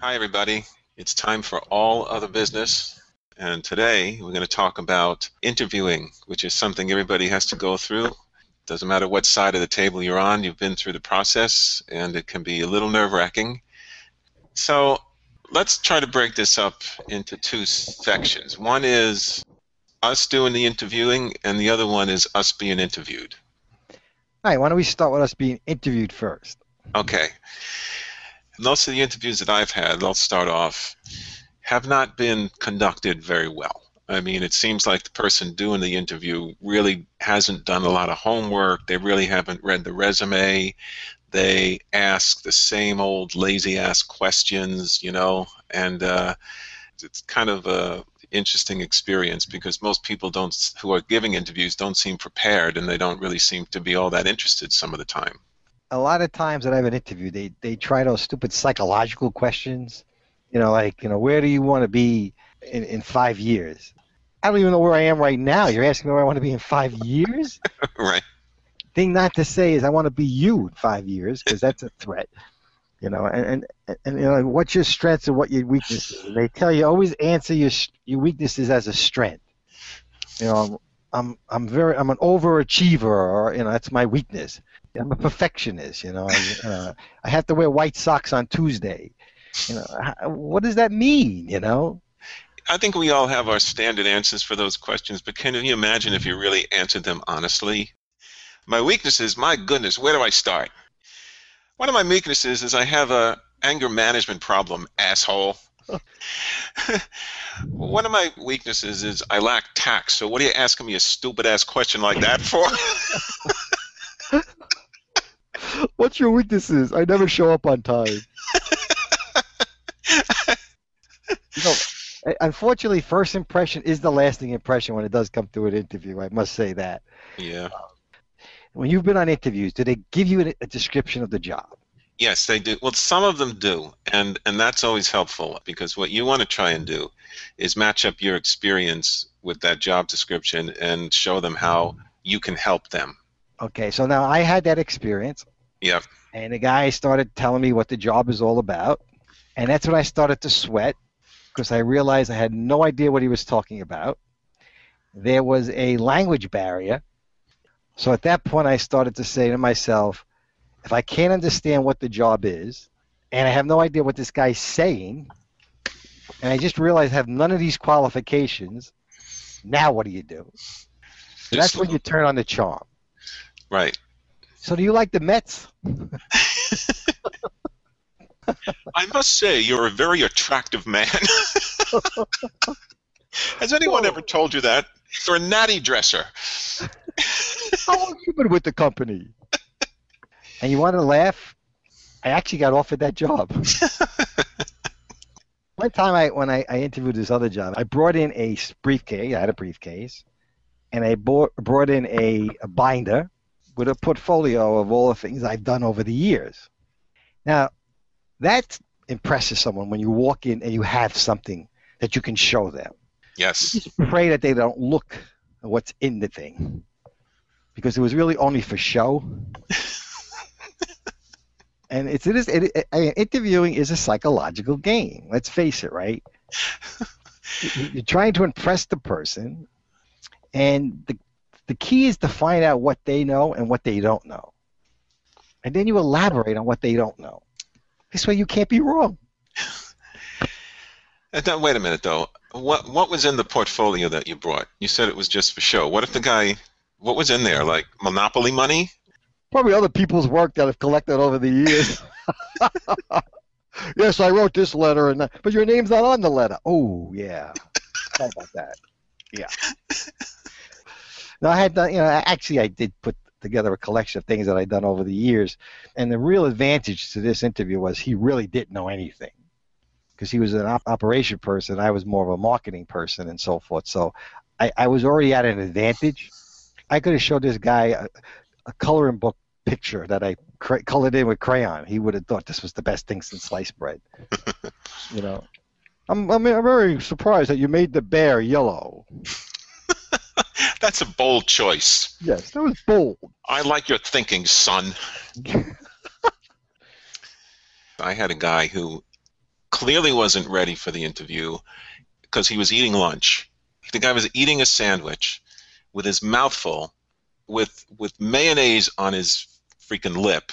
Hi, everybody. It's time for All Other Business. And today we're going to talk about interviewing, which is something everybody has to go through. Doesn't matter what side of the table you're on, you've been through the process, and it can be a little nerve wracking. So let's try to break this up into two sections. One is us doing the interviewing, and the other one is us being interviewed. All right, why don't we start with us being interviewed first? Okay. Most of the interviews that I've had, I'll start off, have not been conducted very well. I mean, it seems like the person doing the interview really hasn't done a lot of homework. They really haven't read the resume. They ask the same old lazy ass questions, you know, and uh, it's kind of a interesting experience because most people don't who are giving interviews don't seem prepared and they don't really seem to be all that interested some of the time a lot of times that I have an interview, they they try those stupid psychological questions. You know, like you know, where do you want to be in, in five years? I don't even know where I am right now. You're asking me where I want to be in five years? right. Thing not to say is I want to be you in five years because that's a threat. You know, and, and and you know what's your strengths and what your weaknesses. And they tell you always answer your your weaknesses as a strength. You know, I'm I'm I'm very I'm an overachiever, or you know that's my weakness. I'm a perfectionist. You know, I, uh, I have to wear white socks on Tuesday. You know, what does that mean? You know. I think we all have our standard answers for those questions, but can you imagine if you really answered them honestly? My weaknesses, my goodness, where do I start? One of my weaknesses is I have a anger management problem, asshole. One of my weaknesses is I lack tact. So what are you asking me a stupid ass question like that for? What's your weaknesses? I never show up on time. you know, unfortunately, first impression is the lasting impression when it does come to an interview. I must say that. Yeah. Um, when you've been on interviews, do they give you a description of the job? Yes, they do. Well, some of them do, and and that's always helpful because what you want to try and do is match up your experience with that job description and show them how you can help them. Okay, so now I had that experience. Yep. And the guy started telling me what the job is all about, and that's when I started to sweat because I realized I had no idea what he was talking about. There was a language barrier. So at that point, I started to say to myself, if I can't understand what the job is, and I have no idea what this guy's saying, and I just realized I have none of these qualifications, now what do you do? So that's when you turn on the charm. Right. So do you like the Mets? I must say, you're a very attractive man. Has anyone ever oh. told you that? You're a natty dresser. How long have you been with the company? And you want to laugh? I actually got offered that job. One time, I when I, I, interviewed this other job, I brought in a briefcase. I had a briefcase, and I bought, brought in a, a binder with a portfolio of all the things I've done over the years. Now, that impresses someone when you walk in and you have something that you can show them. Yes. You just pray that they don't look at what's in the thing, because it was really only for show. and it's it is it, it, interviewing is a psychological game. Let's face it, right? You're trying to impress the person, and the the key is to find out what they know and what they don't know, and then you elaborate on what they don't know. This way, you can't be wrong. Uh, now, wait a minute, though. What what was in the portfolio that you brought? You said it was just for show. What if the guy? What was in there? Like monopoly money? Probably other people's work that I've collected over the years. yes, I wrote this letter, and but your name's not on the letter. Oh, yeah. How about that? Yeah. No, I had done. You know, actually, I did put together a collection of things that I'd done over the years, and the real advantage to this interview was he really didn't know anything because he was an op- operation person. I was more of a marketing person and so forth. So I, I was already at an advantage. I could have showed this guy a, a coloring book picture that I cra- colored in with crayon, he would have thought this was the best thing since sliced bread. you know, I'm, I'm I'm very surprised that you made the bear yellow. That's a bold choice. Yes, that was bold. I like your thinking, son. I had a guy who clearly wasn't ready for the interview because he was eating lunch. The guy was eating a sandwich with his mouth full, with with mayonnaise on his freaking lip,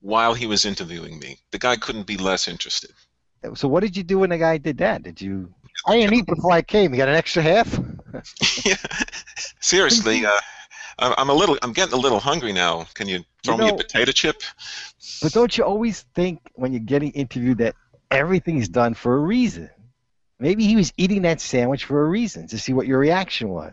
while he was interviewing me. The guy couldn't be less interested. So what did you do when the guy did that? Did you? I didn't eat before I came. You got an extra half? yeah. Seriously, uh, I'm I'm a little. I'm getting a little hungry now. Can you throw You me a potato chip? But don't you always think when you're getting interviewed that everything is done for a reason? Maybe he was eating that sandwich for a reason to see what your reaction was.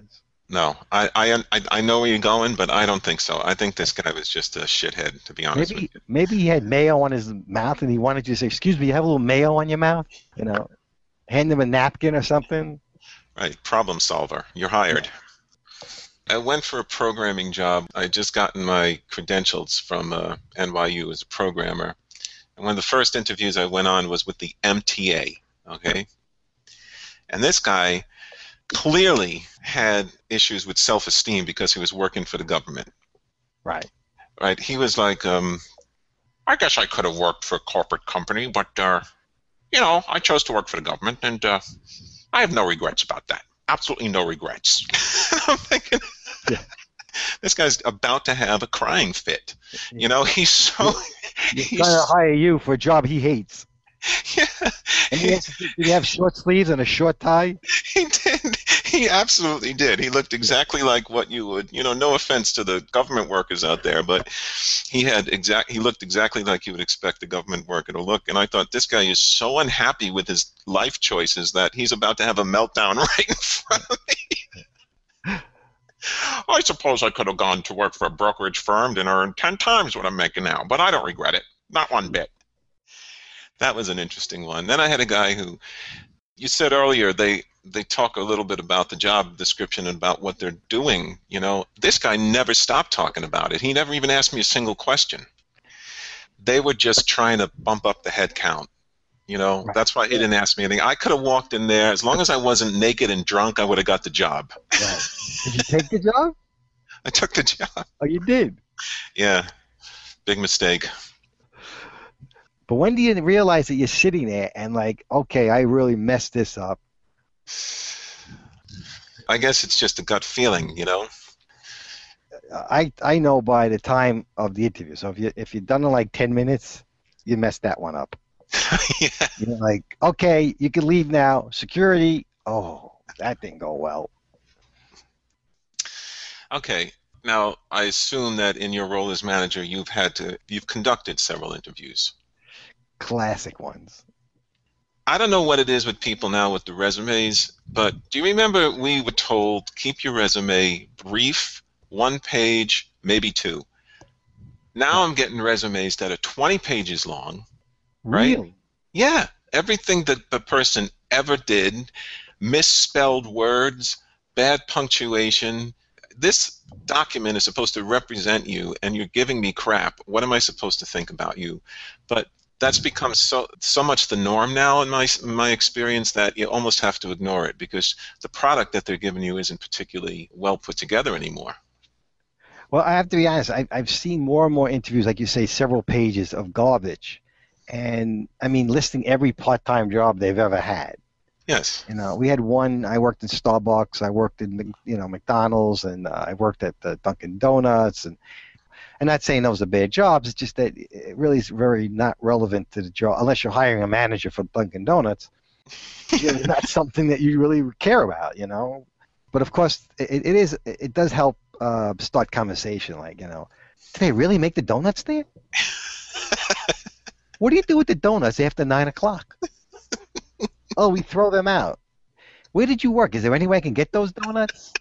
No, I, I I I know where you're going, but I don't think so. I think this guy was just a shithead, to be honest Maybe with you. maybe he had mayo on his mouth and he wanted you to say, "Excuse me, you have a little mayo on your mouth?" You know, hand him a napkin or something. Right, problem solver. You're hired. I went for a programming job. I had just gotten my credentials from uh, NYU as a programmer. And one of the first interviews I went on was with the MTA. Okay, and this guy clearly had issues with self-esteem because he was working for the government. Right. Right? He was like, um, I guess I could have worked for a corporate company, but uh, you know, I chose to work for the government, and uh, I have no regrets about that. Absolutely no regrets. I'm thinking, Yeah. this guy's about to have a crying fit. You know, he's so. He's he's, trying to hire you for a job he hates. yeah, And he has, did he have short sleeves and a short tie? he did. He absolutely did. He looked exactly like what you would. You know, no offense to the government workers out there, but he had exact. He looked exactly like you would expect a government worker to look. And I thought this guy is so unhappy with his life choices that he's about to have a meltdown right in front of me. I suppose I could have gone to work for a brokerage firm and earned ten times what I'm making now, but I don't regret it. Not one bit. That was an interesting one. Then I had a guy who you said earlier they they talk a little bit about the job description and about what they're doing. You know, this guy never stopped talking about it. He never even asked me a single question. They were just trying to bump up the head count. You know, Right. that's why he didn't ask me anything. I could have walked in there as long as I wasn't naked and drunk. I would have got the job. Right. Did you take the job? I took the job. Oh, you did. Yeah, big mistake. But when do you realize that you're sitting there and like, okay, I really messed this up? I guess it's just a gut feeling. You know. I I know by the time of the interview. So if you if you've done it like ten minutes, you messed that one up. yeah. You're like, okay, you can leave now. Security. Oh, that didn't go well. Okay. Now, I assume that in your role as manager, you've had to, you've conducted several interviews. Classic ones. I don't know what it is with people now with the resumes, but do you remember we were told keep your resume brief, one page, maybe two. Now I'm getting resumes that are 20 pages long. Right. Really? Yeah, everything that the person ever did, misspelled words, bad punctuation. This document is supposed to represent you, and you're giving me crap. What am I supposed to think about you? But that's become so so much the norm now in my my experience that you almost have to ignore it because the product that they're giving you isn't particularly well put together anymore. Well, I have to be honest. I, I've seen more and more interviews, like you say, several pages of garbage, and I mean, listing every part-time job they've ever had. Yes. You know, we had one. I worked in Starbucks. I worked in you know McDonald's, and uh, I worked at uh, Dunkin' Donuts, and I'm not saying those are bad jobs. It's just that it really is very not relevant to the job unless you're hiring a manager for Dunkin' Donuts. it's not something that you really care about, you know. But of course, it, it is. It does help uh, start conversation. Like, you know, do they really make the donuts there? what do you do with the donuts after nine o'clock? oh, we throw them out. Where did you work? Is there any way I can get those donuts?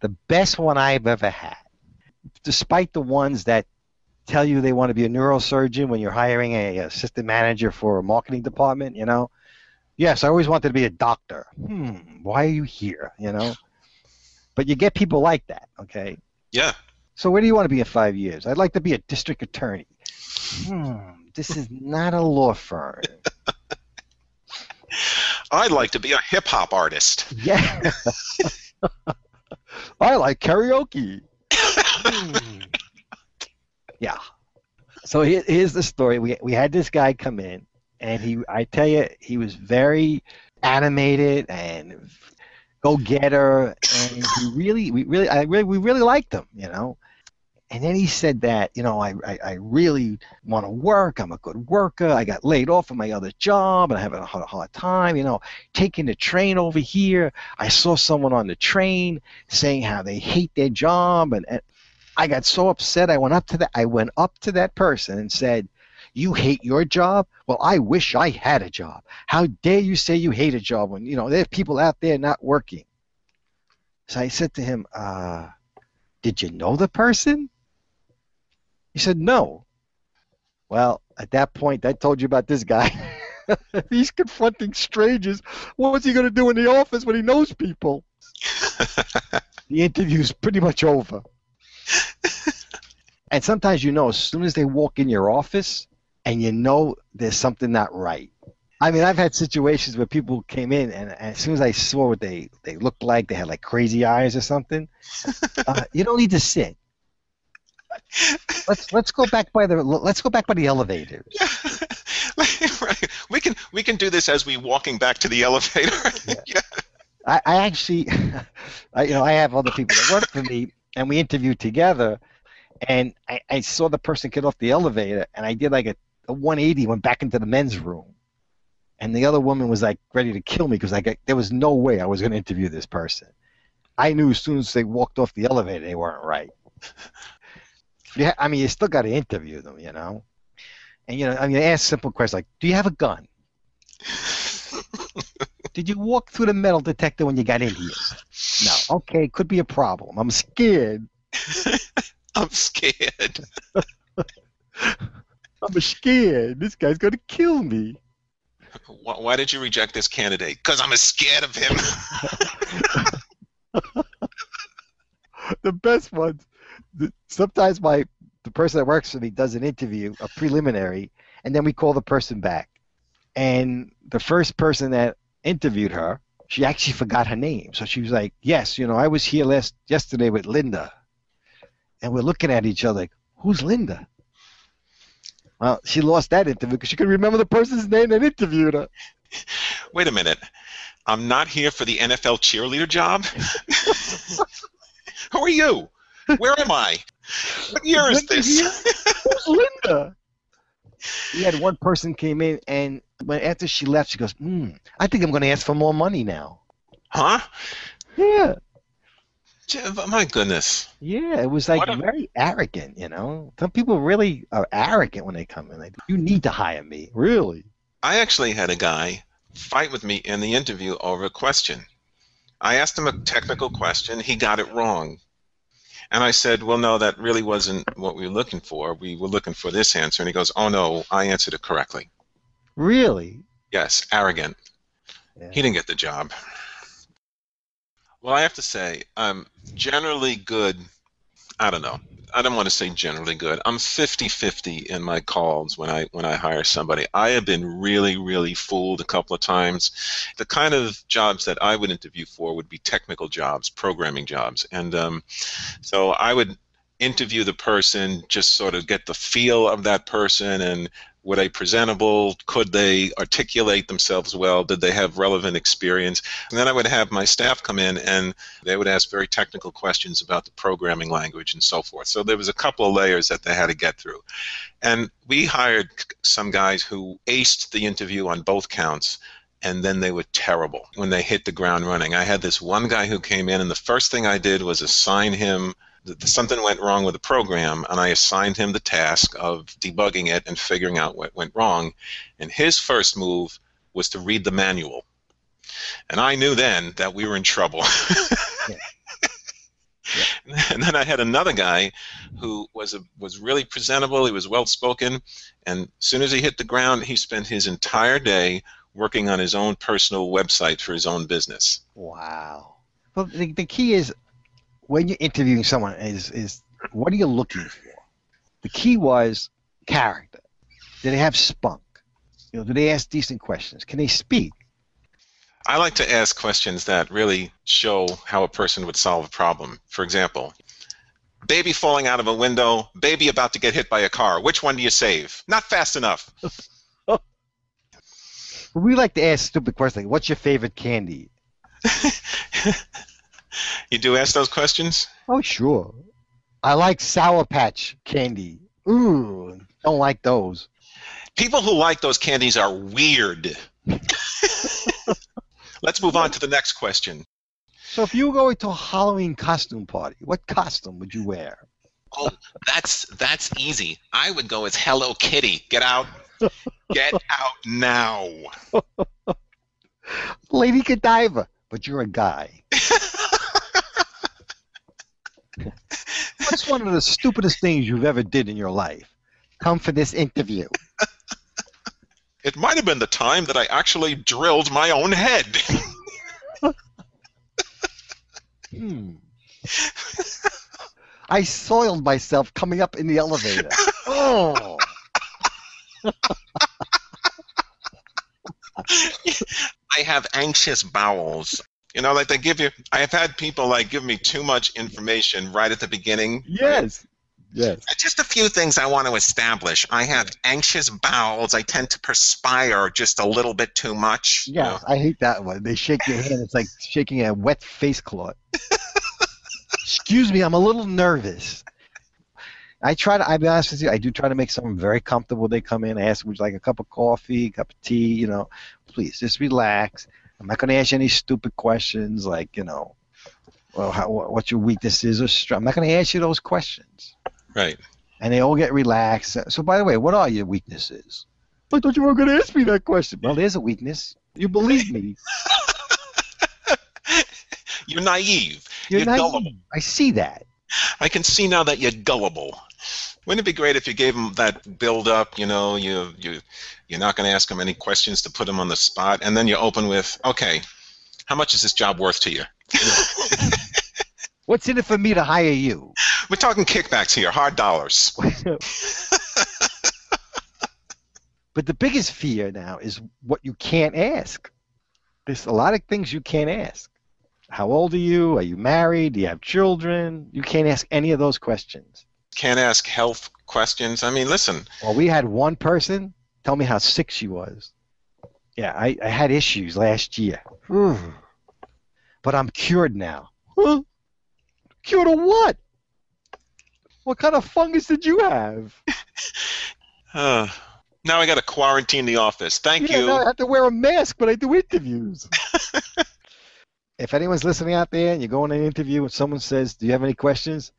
The best one I've ever had, despite the ones that tell you they want to be a neurosurgeon when you're hiring a assistant manager for a marketing department, you know. Yes, I always wanted to be a doctor. Hmm, why are you here? You know. But you get people like that, okay? Yeah. So where do you want to be in five years? I'd like to be a district attorney. Hmm, this is not a law firm. I'd like to be a hip hop artist. Yeah. I like karaoke. Yeah. So here, here's the story. We we had this guy come in, and he I tell you he was very animated and go getter, and he really we really I really we really liked him, you know. And then he said that, you know, I, I, I really want to work. I'm a good worker. I got laid off from my other job and I'm having a hard, hard time, you know, taking the train over here. I saw someone on the train saying how they hate their job and, and I got so upset. I went up to that I went up to that person and said, "You hate your job? Well, I wish I had a job. How dare you say you hate a job when, you know, there are people out there not working?" So I said to him, uh, "Did you know the person?" He said, No. Well, at that point, I told you about this guy. He's confronting strangers. What's he going to do in the office when he knows people? the interview's pretty much over. and sometimes you know, as soon as they walk in your office, and you know there's something not right. I mean, I've had situations where people came in, and, and as soon as I saw what they they looked like, they had like crazy eyes or something. Uh, you don't need to sit let's let's go back by the let's go back by the elevators. right. We can we can do this as we walking back to the elevator. yeah. yeah. I, I actually, I, you know, I have other people that work for me, and we interviewed together, and I, I saw the person get off the elevator, and I did like a, a 180, went back into the men's room, and the other woman was like ready to kill me because I got, there was no way I was going to interview this person. I knew as soon as they walked off the elevator they weren't right. Yeah, I mean, you still got to interview them, you know. And you know, I mean, ask simple questions like, "Do you have a gun? Did you walk through the metal detector when you got in here? No. Okay, could be a problem. I'm scared. I'm scared. I'm scared. This guy's gonna kill me. Why did you reject this candidate? Because I'm scared of him. the best ones sometimes my the person that works for me does an interview, a preliminary, and then we call the person back. And the first person that interviewed her, she actually forgot her name. So she was like, "Yes, you know, I was here last yesterday with Linda." And we're looking at each other like, "Who's Linda?" Well, she lost that interview because she couldn't remember the person's name that interviewed her. Wait a minute. I'm not here for the NFL cheerleader job. Who are you? Where am I? What year is this? Who's Linda? We had one person came in, and when after she left, she goes, hmm, "I think I'm going to ask for more money now." Huh? Yeah. My goodness. Yeah, it was like a... very arrogant, you know. Some people really are arrogant when they come in. Like, you need to hire me, really. I actually had a guy fight with me in the interview over a question. I asked him a technical question. He got it wrong. And I said, well, no, that really wasn't what we were looking for. We were looking for this answer. And he goes, oh, no, I answered it correctly. Really? Yes, arrogant. Yeah. He didn't get the job. Well, I have to say, I'm generally good. I don't know. I don't want to say generally good. I'm 50-50 in my calls when I when I hire somebody. I have been really really fooled a couple of times. The kind of jobs that I would interview for would be technical jobs, programming jobs, and um, so I would interview the person, just sort of get the feel of that person and were they presentable? Could they articulate themselves well? Did they have relevant experience? And then I would have my staff come in and they would ask very technical questions about the programming language and so forth. So there was a couple of layers that they had to get through. And we hired some guys who aced the interview on both counts and then they were terrible when they hit the ground running. I had this one guy who came in, and the first thing I did was assign him something went wrong with the program, and I assigned him the task of debugging it and figuring out what went wrong. And his first move was to read the manual. And I knew then that we were in trouble. yeah. Yeah. And then I had another guy who was a, was really presentable. He was well spoken, and as soon as he hit the ground, he spent his entire day working on his own personal website for his own business. Wow. Well, the, the key is when you're interviewing someone is is what are you looking for? The key was character. Do they have spunk? You know, do they ask decent questions? Can they speak? I like to ask questions that really show how a person would solve a problem. For example, baby falling out of a window, baby about to get hit by a car. Which one do you save? Not fast enough. We like to ask stupid questions like, "What's your favorite candy?" you do ask those questions? Oh, sure. I like Sour Patch candy. Ooh, don't like those. People who like those candies are weird. Let's move on to the next question. So, if you were going to a Halloween costume party, what costume would you wear? Oh, that's that's easy. I would go as Hello Kitty. Get out. Get out now. Lady Godiva, but you're a guy. What's one of the stupidest things you've ever did in your life? Come for this interview. It might have been the time that I actually drilled my own head. Hmm. I soiled myself coming up in the elevator. Oh. I have anxious bowels. You know, like they give you. I have had people like give me too much information right at the beginning. Yes. Yes. Just a few things I want to establish. I have anxious bowels. I tend to perspire just a little bit too much. you Yeah, know. I hate that one. They shake your hand. It's like shaking a wet face cloth. Excuse me, I'm a little nervous. I try to. I'll be honest with you. I do try to make someone very comfortable. They come in, I ask, "Would you like a cup of coffee, cup of tea?" You know, please just relax. I'm not going to ask you any stupid questions like, you know, well, how, what your weaknesses or strengths. I'm not going to ask you those questions. Right. And they all get relaxed. So, by the way, what are your weaknesses? I thought you were going to ask me that question. Well, there's a weakness. You believe me. You're naive. You're, You're naive. gullible. I see that. I can see now that you're gullible. Wouldn't it be great if you gave them that build up? You know, you you you're not going to ask them any questions to put them on the spot, and then you open with, okay, how much is this job worth to you? What's in it for me to hire you? We're talking kickbacks here, hard dollars. But the biggest fear now is what you can't ask. There's a lot of things you can't ask. How old are you? Are you married? Do you have children? You can't ask any of those questions. Can't ask health questions. I mean, listen, Well, we had one person tell me how sick she was. Yeah, I, I had issues last year. but I'm cured now. Huh? Cured of what? What kind of fungus did you have? uh, now I got to quarantine the office. Thank yeah, you. now I have to wear a mask when I do interviews. if anyone's listening out there and you're going to an interview and someone says, "Do you have any questions?"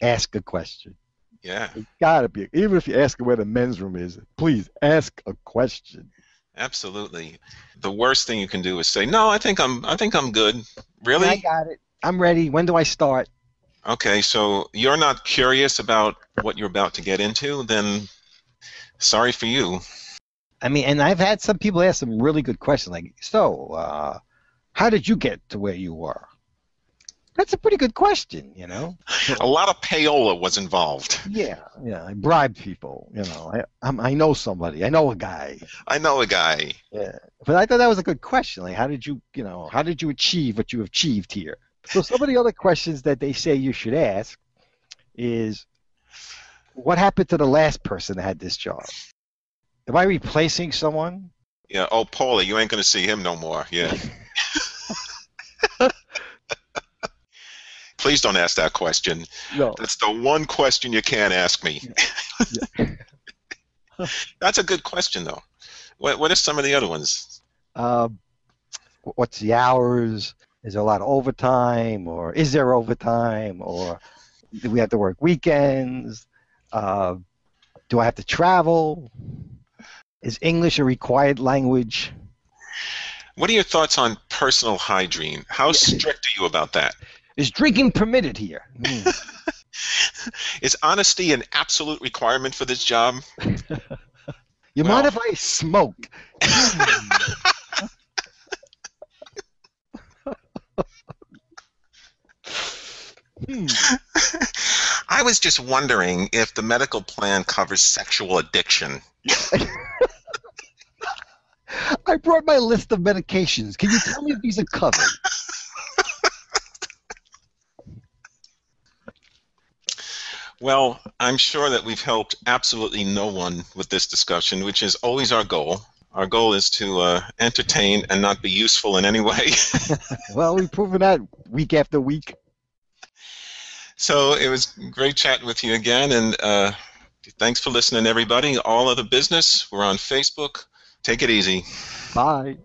Ask a question. Yeah, It gotta be. Even if you ask where the men's room is, please ask a question. absolutely. The worst thing you can do is say, "No, I think I'm I think I'm good." Really? I got it. I'm ready. When do I start? Okay, so you're not curious about what you're about to get into, then sorry for you. I mean, and I've had some people ask some really good questions, like, "So, uh, how did you get to where you were?" That's a pretty good question, you know. A lot of payola was involved. Yeah, yeah. I bribe people, you know. I I'm, I know somebody. I know a guy. I know a guy. Yeah, but I thought that was a good question. Like, how did you, you know, how did you achieve what you achieved here? So some of the other questions that they say you should ask is, what happened to the last person that had this job? Am I replacing someone? Yeah. Oh, Paulie, you ain't gonna see him no more. Yeah. Please don't ask that question. No. That's the one question you can't ask me. That's a good question, though. What, what are some of the other ones? Uh, what's the hours? Is there a lot of overtime, or is there overtime, or do we have to work weekends? Uh, do I have to travel? Is English a required language? What are your thoughts on personal hygiene? How strict are you about that? Is drinking permitted here? Hmm. Is honesty an absolute requirement for this job? You Well- mind if I smoke? Hmm. I was just wondering if the medical plan covers sexual addiction. I brought my list of medications. Can you tell me if these are covered? Well, I'm sure that we've helped absolutely no one with this discussion, which is always our goal. our goal is to uh, entertain and not be useful in any way. well, we've proven that week after week. So it was great chatting with you again, and uh, thanks for listening, everybody. All Other Business, we're on Facebook. Take it easy. Bye.